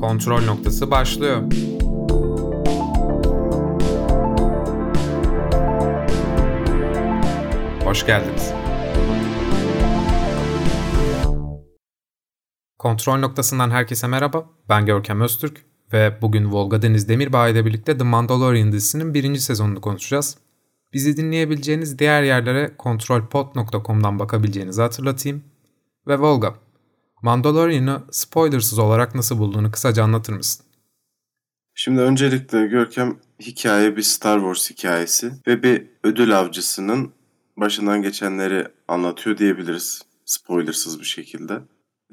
Kontrol noktası başlıyor. Hoş geldiniz. Kontrol noktasından herkese merhaba. Ben Görkem Öztürk ve bugün Volga Deniz Demirbağ ile birlikte The Mandalorian dizisinin birinci sezonunu konuşacağız. Bizi dinleyebileceğiniz diğer yerlere kontrolpod.com'dan bakabileceğinizi hatırlatayım. Ve Volga, Mandalorian'ı spoilersız olarak nasıl bulduğunu kısaca anlatır mısın? Şimdi öncelikle Görkem hikaye bir Star Wars hikayesi ve bir ödül avcısının başından geçenleri anlatıyor diyebiliriz spoilersız bir şekilde.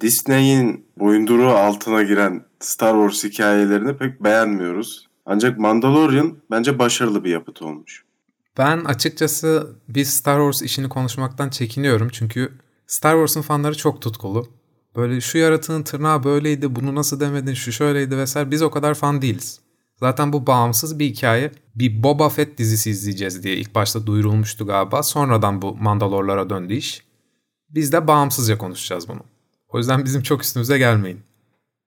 Disney'in boyunduruğu altına giren Star Wars hikayelerini pek beğenmiyoruz. Ancak Mandalorian bence başarılı bir yapıt olmuş. Ben açıkçası bir Star Wars işini konuşmaktan çekiniyorum çünkü Star Wars'un fanları çok tutkulu. Böyle şu yaratığın tırnağı böyleydi, bunu nasıl demedin, şu şöyleydi vesaire. Biz o kadar fan değiliz. Zaten bu bağımsız bir hikaye. Bir Boba Fett dizisi izleyeceğiz diye ilk başta duyurulmuştu galiba. Sonradan bu Mandalorlara döndü iş. Biz de bağımsızca konuşacağız bunu. O yüzden bizim çok üstümüze gelmeyin.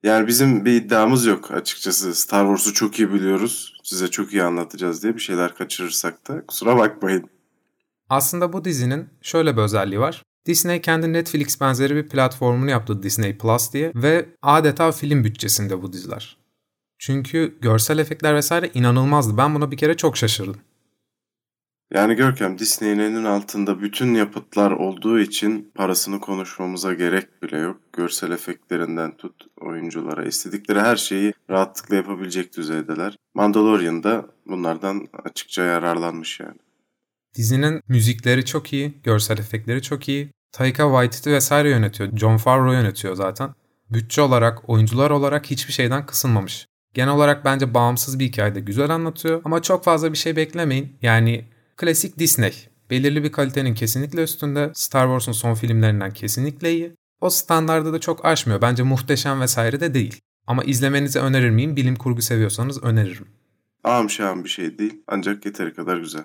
Yani bizim bir iddiamız yok açıkçası. Star Wars'u çok iyi biliyoruz. Size çok iyi anlatacağız diye bir şeyler kaçırırsak da kusura bakmayın. Aslında bu dizinin şöyle bir özelliği var. Disney kendi Netflix benzeri bir platformunu yaptı Disney Plus diye ve adeta film bütçesinde bu diziler. Çünkü görsel efektler vesaire inanılmazdı. Ben buna bir kere çok şaşırdım. Yani Görkem Disney'in altında bütün yapıtlar olduğu için parasını konuşmamıza gerek bile yok. Görsel efektlerinden tut oyunculara istedikleri her şeyi rahatlıkla yapabilecek düzeydeler. Mandalorian da bunlardan açıkça yararlanmış yani. Dizinin müzikleri çok iyi, görsel efektleri çok iyi. Taika Waititi vesaire yönetiyor. John Favreau yönetiyor zaten. Bütçe olarak, oyuncular olarak hiçbir şeyden kısılmamış. Genel olarak bence bağımsız bir hikayede güzel anlatıyor ama çok fazla bir şey beklemeyin. Yani klasik Disney. Belirli bir kalitenin kesinlikle üstünde. Star Wars'un son filmlerinden kesinlikle iyi. O standardı da çok aşmıyor. Bence muhteşem vesaire de değil. Ama izlemenizi önerir miyim? Bilim kurgu seviyorsanız öneririm. Ağam şahım bir şey değil ancak yeteri kadar güzel.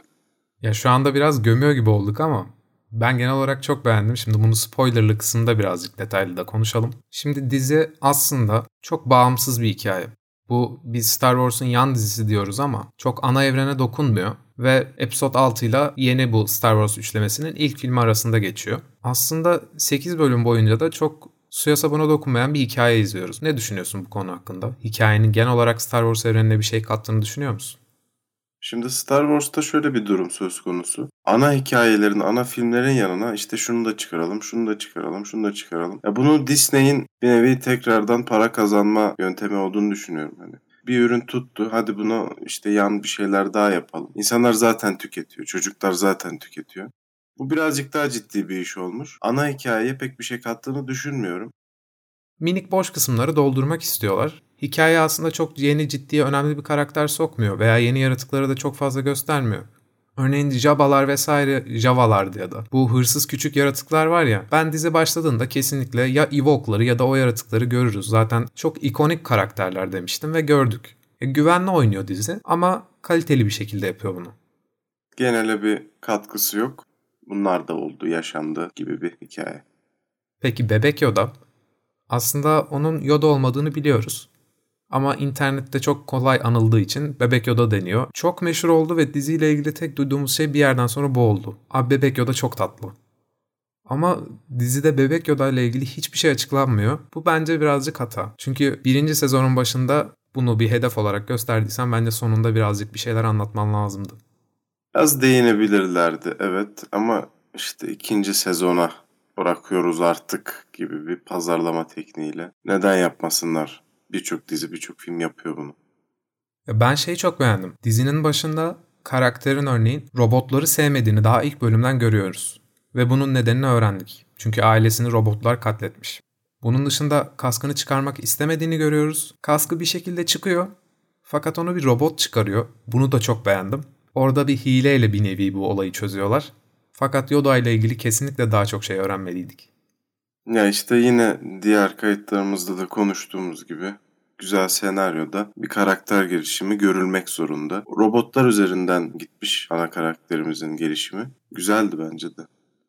Ya şu anda biraz gömüyor gibi olduk ama ben genel olarak çok beğendim. Şimdi bunu spoilerlı kısımda birazcık detaylı da konuşalım. Şimdi dizi aslında çok bağımsız bir hikaye. Bu biz Star Wars'un yan dizisi diyoruz ama çok ana evrene dokunmuyor ve Episode 6 ile yeni bu Star Wars üçlemesinin ilk filmi arasında geçiyor. Aslında 8 bölüm boyunca da çok suya sabuna dokunmayan bir hikaye izliyoruz. Ne düşünüyorsun bu konu hakkında? Hikayenin genel olarak Star Wars evrenine bir şey kattığını düşünüyor musun? Şimdi Star Wars'ta şöyle bir durum söz konusu. Ana hikayelerin, ana filmlerin yanına işte şunu da çıkaralım, şunu da çıkaralım, şunu da çıkaralım. Ya bunu Disney'in bir nevi tekrardan para kazanma yöntemi olduğunu düşünüyorum. Hani bir ürün tuttu. Hadi buna işte yan bir şeyler daha yapalım. İnsanlar zaten tüketiyor. Çocuklar zaten tüketiyor. Bu birazcık daha ciddi bir iş olmuş. Ana hikayeye pek bir şey kattığını düşünmüyorum. Minik boş kısımları doldurmak istiyorlar. Hikaye aslında çok yeni ciddiye önemli bir karakter sokmuyor veya yeni yaratıkları da çok fazla göstermiyor. Örneğin Jabbalar vesaire Javalardı ya da bu hırsız küçük yaratıklar var ya ben dizi başladığında kesinlikle ya Evoke'ları ya da o yaratıkları görürüz. Zaten çok ikonik karakterler demiştim ve gördük. E, güvenli oynuyor dizi ama kaliteli bir şekilde yapıyor bunu. Genele bir katkısı yok. Bunlar da oldu, yaşandı gibi bir hikaye. Peki Bebek Yoda? Aslında onun Yoda olmadığını biliyoruz. Ama internette çok kolay anıldığı için Bebek Yoda deniyor. Çok meşhur oldu ve diziyle ilgili tek duyduğumuz şey bir yerden sonra bu oldu. Abi Bebek Yoda çok tatlı. Ama dizide Bebek Yoda ile ilgili hiçbir şey açıklanmıyor. Bu bence birazcık hata. Çünkü birinci sezonun başında bunu bir hedef olarak gösterdiysen bence sonunda birazcık bir şeyler anlatman lazımdı. Az değinebilirlerdi evet ama işte ikinci sezona bırakıyoruz artık gibi bir pazarlama tekniğiyle. Neden yapmasınlar? Birçok dizi, birçok film yapıyor bunu. Ben şeyi çok beğendim. Dizinin başında karakterin örneğin robotları sevmediğini daha ilk bölümden görüyoruz. Ve bunun nedenini öğrendik. Çünkü ailesini robotlar katletmiş. Bunun dışında kaskını çıkarmak istemediğini görüyoruz. Kaskı bir şekilde çıkıyor. Fakat onu bir robot çıkarıyor. Bunu da çok beğendim. Orada bir hileyle bir nevi bu olayı çözüyorlar. Fakat Yoda ile ilgili kesinlikle daha çok şey öğrenmeliydik. Ya işte yine diğer kayıtlarımızda da konuştuğumuz gibi güzel senaryoda bir karakter gelişimi görülmek zorunda. Robotlar üzerinden gitmiş ana karakterimizin gelişimi. Güzeldi bence de.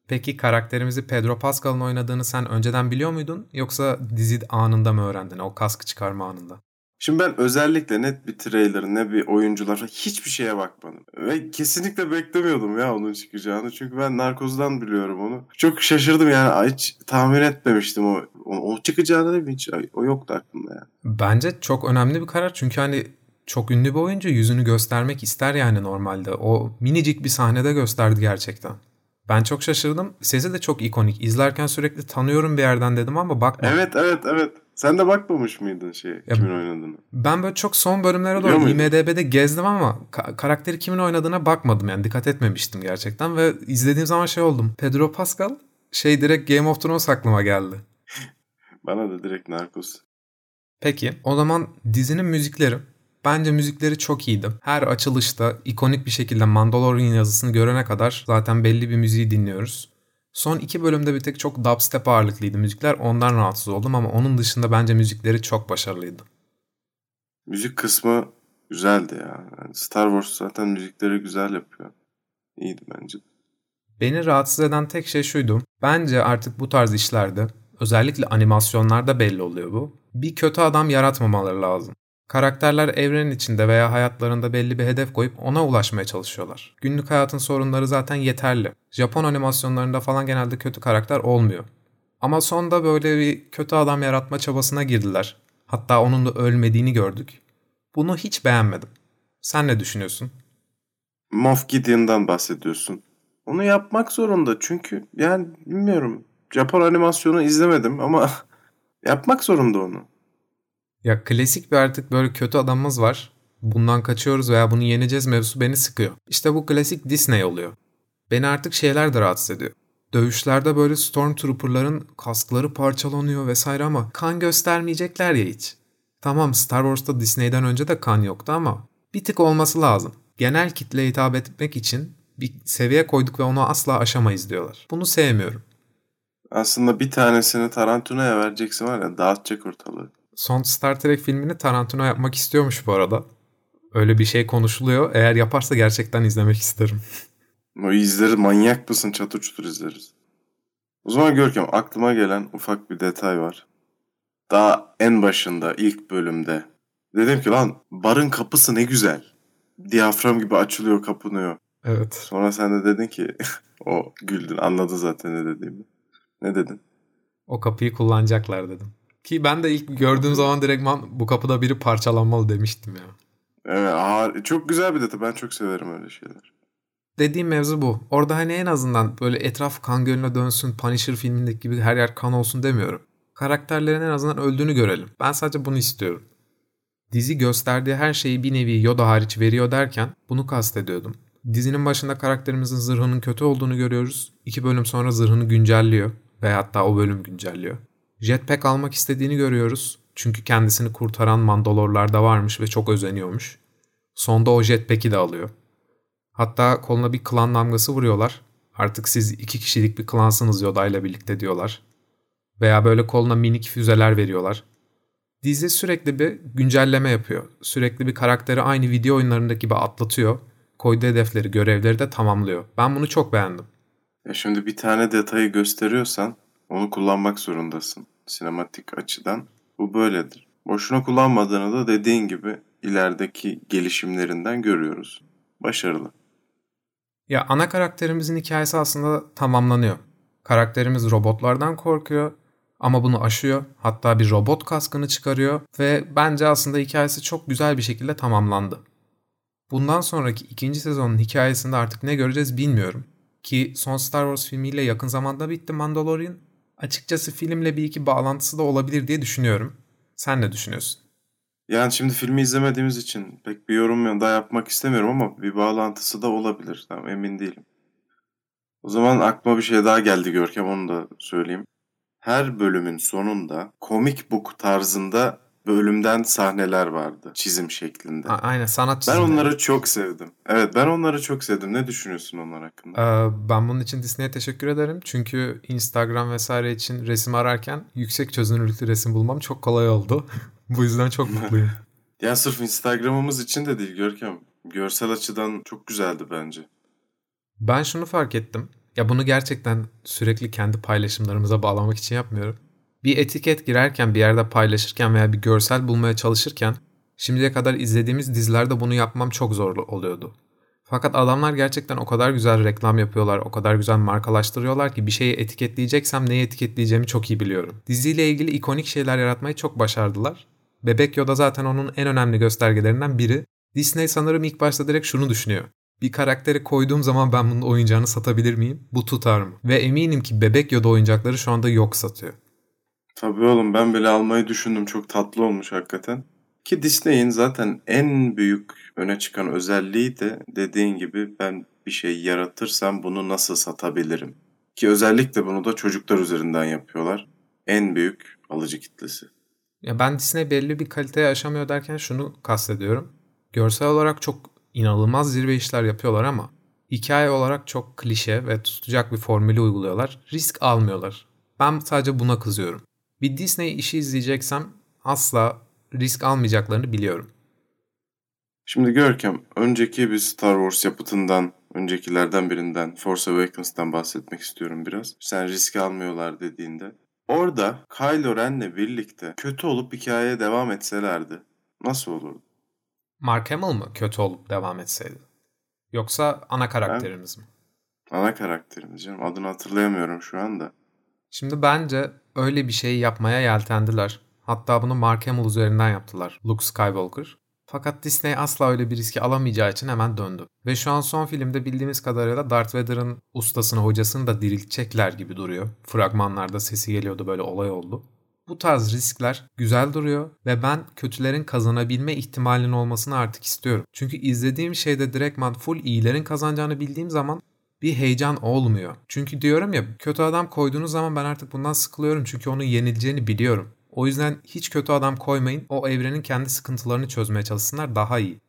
Peki karakterimizi Pedro Pascal'ın oynadığını sen önceden biliyor muydun? Yoksa dizi anında mı öğrendin o kaskı çıkarma anında? Şimdi ben özellikle net bir trailer ne bir oyuncular hiçbir şeye bakmadım. Ve kesinlikle beklemiyordum ya onun çıkacağını. Çünkü ben Narkoz'dan biliyorum onu. Çok şaşırdım yani hiç tahmin etmemiştim o. O, o çıkacağını da hiç o yoktu aklımda yani. Bence çok önemli bir karar çünkü hani çok ünlü bir oyuncu yüzünü göstermek ister yani normalde. O minicik bir sahnede gösterdi gerçekten. Ben çok şaşırdım. Sesi de çok ikonik. İzlerken sürekli tanıyorum bir yerden dedim ama bakma. Evet evet evet. Sen de bakmamış mıydın şey ya, kimin oynadığını? Ben böyle çok son bölümlere doğru IMDB'de gezdim ama ka- karakteri kimin oynadığına bakmadım yani dikkat etmemiştim gerçekten ve izlediğim zaman şey oldum. Pedro Pascal şey direkt Game of Thrones aklıma geldi. Bana da direkt Narcos. Peki o zaman dizinin müzikleri Bence müzikleri çok iyiydi. Her açılışta ikonik bir şekilde Mandalorian yazısını görene kadar zaten belli bir müziği dinliyoruz. Son iki bölümde bir tek çok dubstep ağırlıklıydı müzikler. Ondan rahatsız oldum ama onun dışında bence müzikleri çok başarılıydı. Müzik kısmı güzeldi ya. Yani Star Wars zaten müzikleri güzel yapıyor. İyiydi bence. Beni rahatsız eden tek şey şuydu. Bence artık bu tarz işlerde özellikle animasyonlarda belli oluyor bu. Bir kötü adam yaratmamaları lazım. Karakterler evrenin içinde veya hayatlarında belli bir hedef koyup ona ulaşmaya çalışıyorlar. Günlük hayatın sorunları zaten yeterli. Japon animasyonlarında falan genelde kötü karakter olmuyor. Ama sonda böyle bir kötü adam yaratma çabasına girdiler. Hatta onun da ölmediğini gördük. Bunu hiç beğenmedim. Sen ne düşünüyorsun? Moff Gideon'dan bahsediyorsun. Onu yapmak zorunda çünkü yani bilmiyorum. Japon animasyonu izlemedim ama yapmak zorunda onu. Ya klasik bir artık böyle kötü adamımız var. Bundan kaçıyoruz veya bunu yeneceğiz mevzusu beni sıkıyor. İşte bu klasik Disney oluyor. Beni artık şeyler de rahatsız ediyor. Dövüşlerde böyle Stormtrooper'ların kaskları parçalanıyor vesaire ama kan göstermeyecekler ya hiç. Tamam Star Wars'ta Disney'den önce de kan yoktu ama bir tık olması lazım. Genel kitleye hitap etmek için bir seviye koyduk ve onu asla aşamayız diyorlar. Bunu sevmiyorum. Aslında bir tanesini Tarantino'ya vereceksin var ya dağıtacak ortalığı son Star Trek filmini Tarantino yapmak istiyormuş bu arada. Öyle bir şey konuşuluyor. Eğer yaparsa gerçekten izlemek isterim. O izleri manyak mısın çatır çutur izleriz. O zaman Görkem aklıma gelen ufak bir detay var. Daha en başında ilk bölümde dedim ki lan barın kapısı ne güzel. Diyafram gibi açılıyor kapanıyor. Evet. Sonra sen de dedin ki o güldün anladı zaten ne dediğimi. Ne dedin? O kapıyı kullanacaklar dedim. Ki ben de ilk gördüğüm zaman direktman bu kapıda biri parçalanmalı demiştim ya. Evet ağır, çok güzel bir detay. Ben çok severim öyle şeyler. Dediğim mevzu bu. Orada hani en azından böyle etraf kan gölüne dönsün, Punisher filmindeki gibi her yer kan olsun demiyorum. Karakterlerin en azından öldüğünü görelim. Ben sadece bunu istiyorum. Dizi gösterdiği her şeyi bir nevi Yoda hariç veriyor derken bunu kastediyordum. Dizinin başında karakterimizin zırhının kötü olduğunu görüyoruz. İki bölüm sonra zırhını güncelliyor. Ve hatta o bölüm güncelliyor. Jetpack almak istediğini görüyoruz. Çünkü kendisini kurtaran Mandalorlar varmış ve çok özeniyormuş. Sonda o jetpack'i de alıyor. Hatta koluna bir klan damgası vuruyorlar. Artık siz iki kişilik bir klansınız Yoda ile birlikte diyorlar. Veya böyle koluna minik füzeler veriyorlar. Dizi sürekli bir güncelleme yapıyor. Sürekli bir karakteri aynı video oyunlarındaki gibi atlatıyor. Koyduğu hedefleri, görevleri de tamamlıyor. Ben bunu çok beğendim. Ya şimdi bir tane detayı gösteriyorsan onu kullanmak zorundasın sinematik açıdan. Bu böyledir. Boşuna kullanmadığını da dediğin gibi ilerideki gelişimlerinden görüyoruz. Başarılı. Ya ana karakterimizin hikayesi aslında tamamlanıyor. Karakterimiz robotlardan korkuyor ama bunu aşıyor. Hatta bir robot kaskını çıkarıyor ve bence aslında hikayesi çok güzel bir şekilde tamamlandı. Bundan sonraki ikinci sezonun hikayesinde artık ne göreceğiz bilmiyorum. Ki son Star Wars filmiyle yakın zamanda bitti Mandalorian açıkçası filmle bir iki bağlantısı da olabilir diye düşünüyorum. Sen ne düşünüyorsun? Yani şimdi filmi izlemediğimiz için pek bir yorum da yapmak istemiyorum ama bir bağlantısı da olabilir. Tamam, emin değilim. O zaman aklıma bir şey daha geldi Görkem onu da söyleyeyim. Her bölümün sonunda komik book tarzında bölümden sahneler vardı çizim şeklinde. A- aynen sanat Ben onları çok sevdim. Evet ben onları çok sevdim. Ne düşünüyorsun onlar hakkında? Ee, ben bunun için Disney'e teşekkür ederim. Çünkü Instagram vesaire için resim ararken yüksek çözünürlüklü resim bulmam çok kolay oldu. Bu yüzden çok mutluyum. ya sırf Instagram'ımız için de değil Görkem. Görsel açıdan çok güzeldi bence. Ben şunu fark ettim. Ya bunu gerçekten sürekli kendi paylaşımlarımıza bağlamak için yapmıyorum bir etiket girerken bir yerde paylaşırken veya bir görsel bulmaya çalışırken Şimdiye kadar izlediğimiz dizilerde bunu yapmam çok zor oluyordu. Fakat adamlar gerçekten o kadar güzel reklam yapıyorlar, o kadar güzel markalaştırıyorlar ki bir şeyi etiketleyeceksem neyi etiketleyeceğimi çok iyi biliyorum. Diziyle ilgili ikonik şeyler yaratmayı çok başardılar. Bebek Yoda zaten onun en önemli göstergelerinden biri. Disney sanırım ilk başta direkt şunu düşünüyor. Bir karakteri koyduğum zaman ben bunun oyuncağını satabilir miyim? Bu tutar mı? Ve eminim ki Bebek Yoda oyuncakları şu anda yok satıyor. Tabii oğlum ben bile almayı düşündüm. Çok tatlı olmuş hakikaten. Ki Disney'in zaten en büyük öne çıkan özelliği de dediğin gibi ben bir şey yaratırsam bunu nasıl satabilirim? Ki özellikle bunu da çocuklar üzerinden yapıyorlar. En büyük alıcı kitlesi. Ya ben Disney belli bir kaliteye aşamıyor derken şunu kastediyorum. Görsel olarak çok inanılmaz zirve işler yapıyorlar ama hikaye olarak çok klişe ve tutacak bir formülü uyguluyorlar. Risk almıyorlar. Ben sadece buna kızıyorum. Bir Disney işi izleyeceksem asla risk almayacaklarını biliyorum. Şimdi Görkem, önceki bir Star Wars yapıtından, öncekilerden birinden, Force Awakens'tan bahsetmek istiyorum biraz. Sen risk almıyorlar dediğinde. Orada Kylo Ren'le birlikte kötü olup hikayeye devam etselerdi nasıl olurdu? Mark Hamill mı kötü olup devam etseydi? Yoksa ana karakterimiz ben, mi? Ana karakterimiz canım. Adını hatırlayamıyorum şu anda. Şimdi bence öyle bir şey yapmaya yeltendiler. Hatta bunu Mark Hamill üzerinden yaptılar. Luke Skywalker. Fakat Disney asla öyle bir riski alamayacağı için hemen döndü. Ve şu an son filmde bildiğimiz kadarıyla Darth Vader'ın ustasını, hocasını da diriltecekler gibi duruyor. Fragmanlarda sesi geliyordu böyle olay oldu. Bu tarz riskler güzel duruyor ve ben kötülerin kazanabilme ihtimalinin olmasını artık istiyorum. Çünkü izlediğim şeyde direktman full iyilerin kazanacağını bildiğim zaman bir heyecan olmuyor. Çünkü diyorum ya kötü adam koyduğunuz zaman ben artık bundan sıkılıyorum çünkü onun yenileceğini biliyorum. O yüzden hiç kötü adam koymayın. O evrenin kendi sıkıntılarını çözmeye çalışsınlar daha iyi.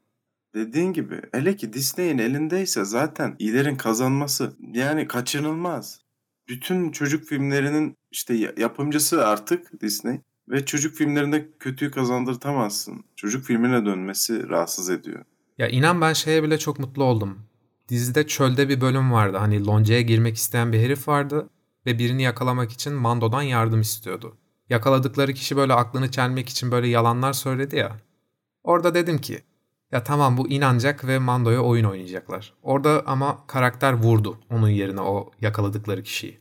Dediğin gibi hele ki Disney'in elindeyse zaten iyilerin kazanması yani kaçınılmaz. Bütün çocuk filmlerinin işte yapımcısı artık Disney ve çocuk filmlerinde kötüyü kazandırtamazsın. Çocuk filmine dönmesi rahatsız ediyor. Ya inan ben şeye bile çok mutlu oldum. Dizide çölde bir bölüm vardı. Hani loncaya girmek isteyen bir herif vardı ve birini yakalamak için Mando'dan yardım istiyordu yakaladıkları kişi böyle aklını çelmek için böyle yalanlar söyledi ya. Orada dedim ki ya tamam bu inanacak ve Mando'ya oyun oynayacaklar. Orada ama karakter vurdu onun yerine o yakaladıkları kişiyi.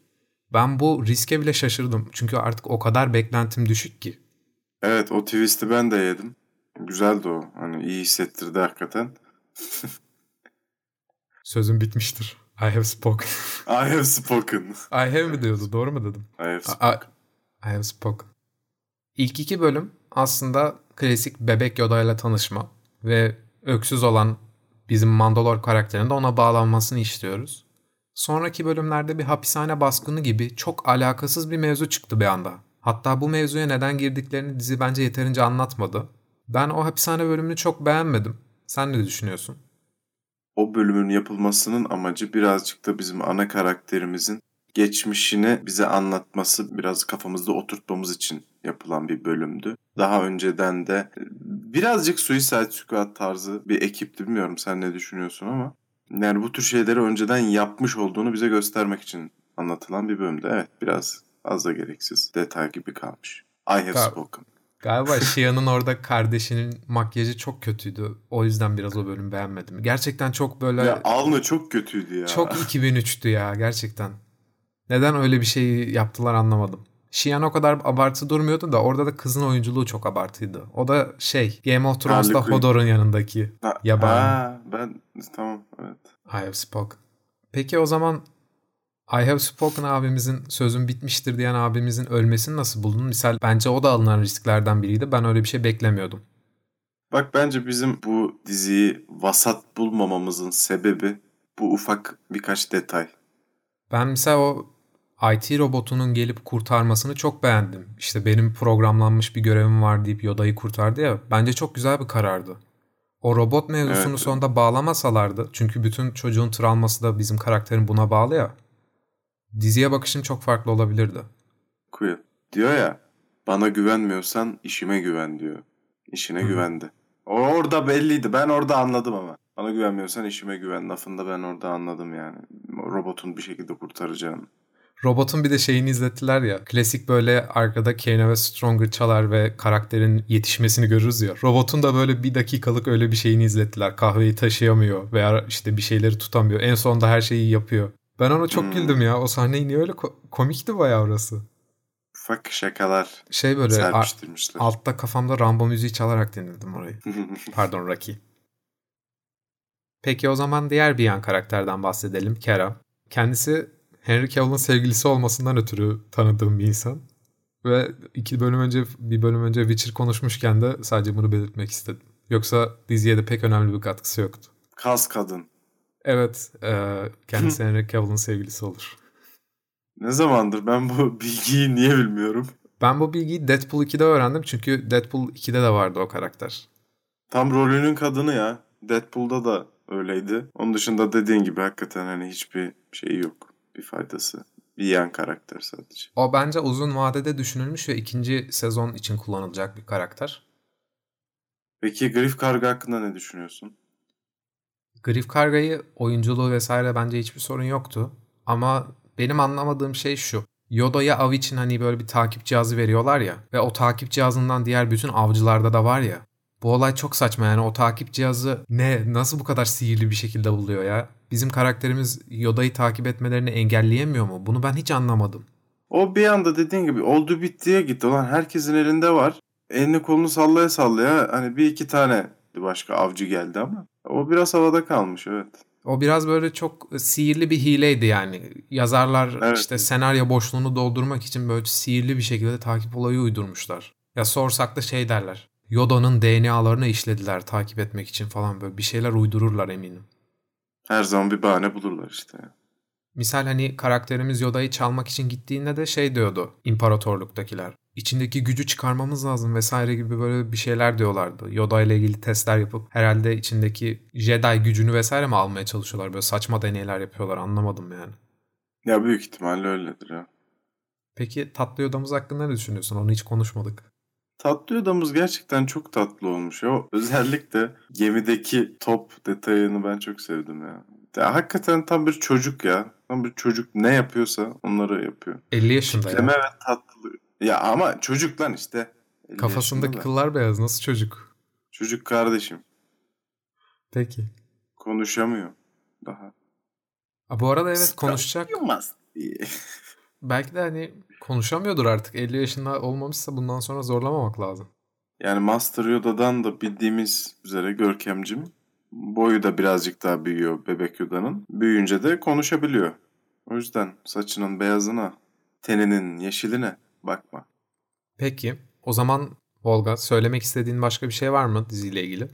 Ben bu riske bile şaşırdım. Çünkü artık o kadar beklentim düşük ki. Evet o twist'i ben de yedim. Güzeldi o. Hani iyi hissettirdi hakikaten. Sözüm bitmiştir. I have spoken. I have spoken. I have mi diyordu? Doğru mu dedim? I have spoken. I have spoken. İlk iki bölüm aslında klasik bebek Yoda ile tanışma ve öksüz olan bizim Mandalor karakterinin de ona bağlanmasını istiyoruz. Sonraki bölümlerde bir hapishane baskını gibi çok alakasız bir mevzu çıktı bir anda. Hatta bu mevzuya neden girdiklerini dizi bence yeterince anlatmadı. Ben o hapishane bölümünü çok beğenmedim. Sen ne düşünüyorsun? O bölümün yapılmasının amacı birazcık da bizim ana karakterimizin geçmişini bize anlatması biraz kafamızda oturtmamız için yapılan bir bölümdü. Daha önceden de birazcık Suicide Squad tarzı bir ekipti. Bilmiyorum sen ne düşünüyorsun ama. Yani bu tür şeyleri önceden yapmış olduğunu bize göstermek için anlatılan bir bölümdü. Evet biraz az da gereksiz detay gibi kalmış. I have spoken. Galiba Shia'nın orada kardeşinin makyajı çok kötüydü. O yüzden biraz o bölüm beğenmedim. Gerçekten çok böyle... Ya Alnı çok kötüydü ya. Çok 2003'tü ya gerçekten. Neden öyle bir şey yaptılar anlamadım. Shian o kadar abartı durmuyordu da orada da kızın oyunculuğu çok abartıydı. O da şey Game of Thrones'ta Hodor'un yanındaki ha, yabani. Ha, ben tamam evet. I have spoken. Peki o zaman I have spoken abimizin sözün bitmiştir diyen abimizin ölmesini nasıl buldun? Misal bence o da alınan risklerden biriydi. Ben öyle bir şey beklemiyordum. Bak bence bizim bu diziyi vasat bulmamamızın sebebi bu ufak birkaç detay. Ben mesela o IT robotunun gelip kurtarmasını çok beğendim. İşte benim programlanmış bir görevim var deyip Yoda'yı kurtardı ya. Bence çok güzel bir karardı. O robot mevzusunu evet. sonunda bağlamasalardı. Çünkü bütün çocuğun travması da bizim karakterin buna bağlı ya. Diziye bakışın çok farklı olabilirdi. Quill diyor ya bana güvenmiyorsan işime güven diyor. İşine Hı. güvendi. O orada belliydi. Ben orada anladım ama. Bana güvenmiyorsan işime güven lafında ben orada anladım yani. Robotun bir şekilde kurtaracağını. Robotun bir de şeyini izlettiler ya. Klasik böyle arkada Kane ve Stronger çalar ve karakterin yetişmesini görürüz ya. Robotun da böyle bir dakikalık öyle bir şeyini izlettiler. Kahveyi taşıyamıyor veya işte bir şeyleri tutamıyor. En sonunda her şeyi yapıyor. Ben ona çok hmm. güldüm ya. O sahneyi niye öyle ko- komikti bayağı orası. Ufak şakalar şey böyle a- altta kafamda Rambo müziği çalarak dinledim orayı. Pardon Rocky. Peki o zaman diğer bir yan karakterden bahsedelim. Kera. Kendisi Henry Cavill'ın sevgilisi olmasından ötürü tanıdığım bir insan. Ve iki bölüm önce bir bölüm önce Witcher konuşmuşken de sadece bunu belirtmek istedim. Yoksa diziye de pek önemli bir katkısı yoktu. Kas kadın. Evet. E, kendisi Henry Cavill'ın sevgilisi olur. Ne zamandır? Ben bu bilgiyi niye bilmiyorum? Ben bu bilgiyi Deadpool 2'de öğrendim. Çünkü Deadpool 2'de de vardı o karakter. Tam rolünün kadını ya. Deadpool'da da öyleydi. Onun dışında dediğin gibi hakikaten hani hiçbir şey yok. Bir faydası. Bir yan karakter sadece. O bence uzun vadede düşünülmüş ve ikinci sezon için kullanılacak bir karakter. Peki Griff Karga hakkında ne düşünüyorsun? Griff Karga'yı oyunculuğu vesaire bence hiçbir sorun yoktu. Ama benim anlamadığım şey şu. Yoda'ya av için hani böyle bir takip cihazı veriyorlar ya ve o takip cihazından diğer bütün avcılarda da var ya. Bu olay çok saçma yani o takip cihazı ne nasıl bu kadar sihirli bir şekilde buluyor ya? Bizim karakterimiz Yoda'yı takip etmelerini engelleyemiyor mu? Bunu ben hiç anlamadım. O bir anda dediğin gibi oldu bittiye gitti. Olan herkesin elinde var. Elini kolunu sallaya sallaya hani bir iki tane başka avcı geldi ama o biraz havada kalmış evet. O biraz böyle çok sihirli bir hileydi yani. Yazarlar evet. işte senaryo boşluğunu doldurmak için böyle sihirli bir şekilde takip olayı uydurmuşlar. Ya sorsak da şey derler. Yoda'nın DNA'larını işlediler takip etmek için falan böyle bir şeyler uydururlar eminim. Her zaman bir bahane bulurlar işte. Misal hani karakterimiz Yoda'yı çalmak için gittiğinde de şey diyordu imparatorluktakiler. İçindeki gücü çıkarmamız lazım vesaire gibi böyle bir şeyler diyorlardı. Yoda ile ilgili testler yapıp herhalde içindeki Jedi gücünü vesaire mi almaya çalışıyorlar? Böyle saçma deneyler yapıyorlar anlamadım yani. Ya büyük ihtimalle öyledir ya. Peki tatlı Yoda'mız hakkında ne düşünüyorsun? Onu hiç konuşmadık. Tatlı Yoda'mız gerçekten çok tatlı olmuş. O özellikle gemideki top detayını ben çok sevdim ya. ya hakikaten tam bir çocuk ya. Tam bir çocuk ne yapıyorsa onları yapıyor. 50 yaşında Tipleme ya. ve tatlı. Ya ama çocuk lan işte. Kafasındaki kıllar beyaz. Nasıl çocuk? Çocuk kardeşim. Peki. Konuşamıyor daha. A, bu arada evet konuşacak. Belki de hani konuşamıyordur artık. 50 yaşında olmamışsa bundan sonra zorlamamak lazım. Yani Master Yoda'dan da bildiğimiz üzere Görkemcim boyu da birazcık daha büyüyor bebek Yoda'nın. Büyüyünce de konuşabiliyor. O yüzden saçının beyazına, teninin yeşiline bakma. Peki o zaman Volga söylemek istediğin başka bir şey var mı diziyle ilgili?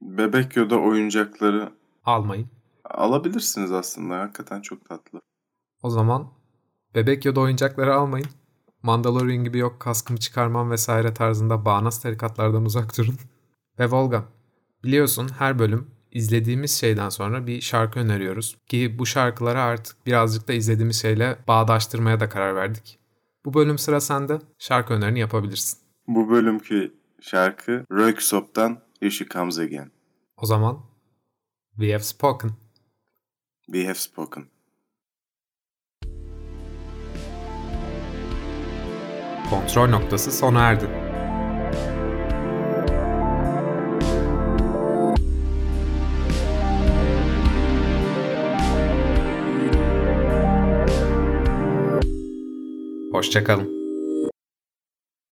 Bebek Yoda oyuncakları almayın. Alabilirsiniz aslında hakikaten çok tatlı. O zaman Bebek Yoda oyuncakları almayın. Mandalorian gibi yok kaskımı çıkarmam vesaire tarzında bağnaz tarikatlardan uzak durun. Ve Volga, biliyorsun her bölüm izlediğimiz şeyden sonra bir şarkı öneriyoruz. Ki bu şarkıları artık birazcık da izlediğimiz şeyle bağdaştırmaya da karar verdik. Bu bölüm sıra sende. Şarkı önerini yapabilirsin. Bu bölümkü şarkı Röyksopp'tan Here She Comes Again. O zaman We Have Spoken. We Have Spoken. Kontrol noktası sona erdi. Hoşçakalın.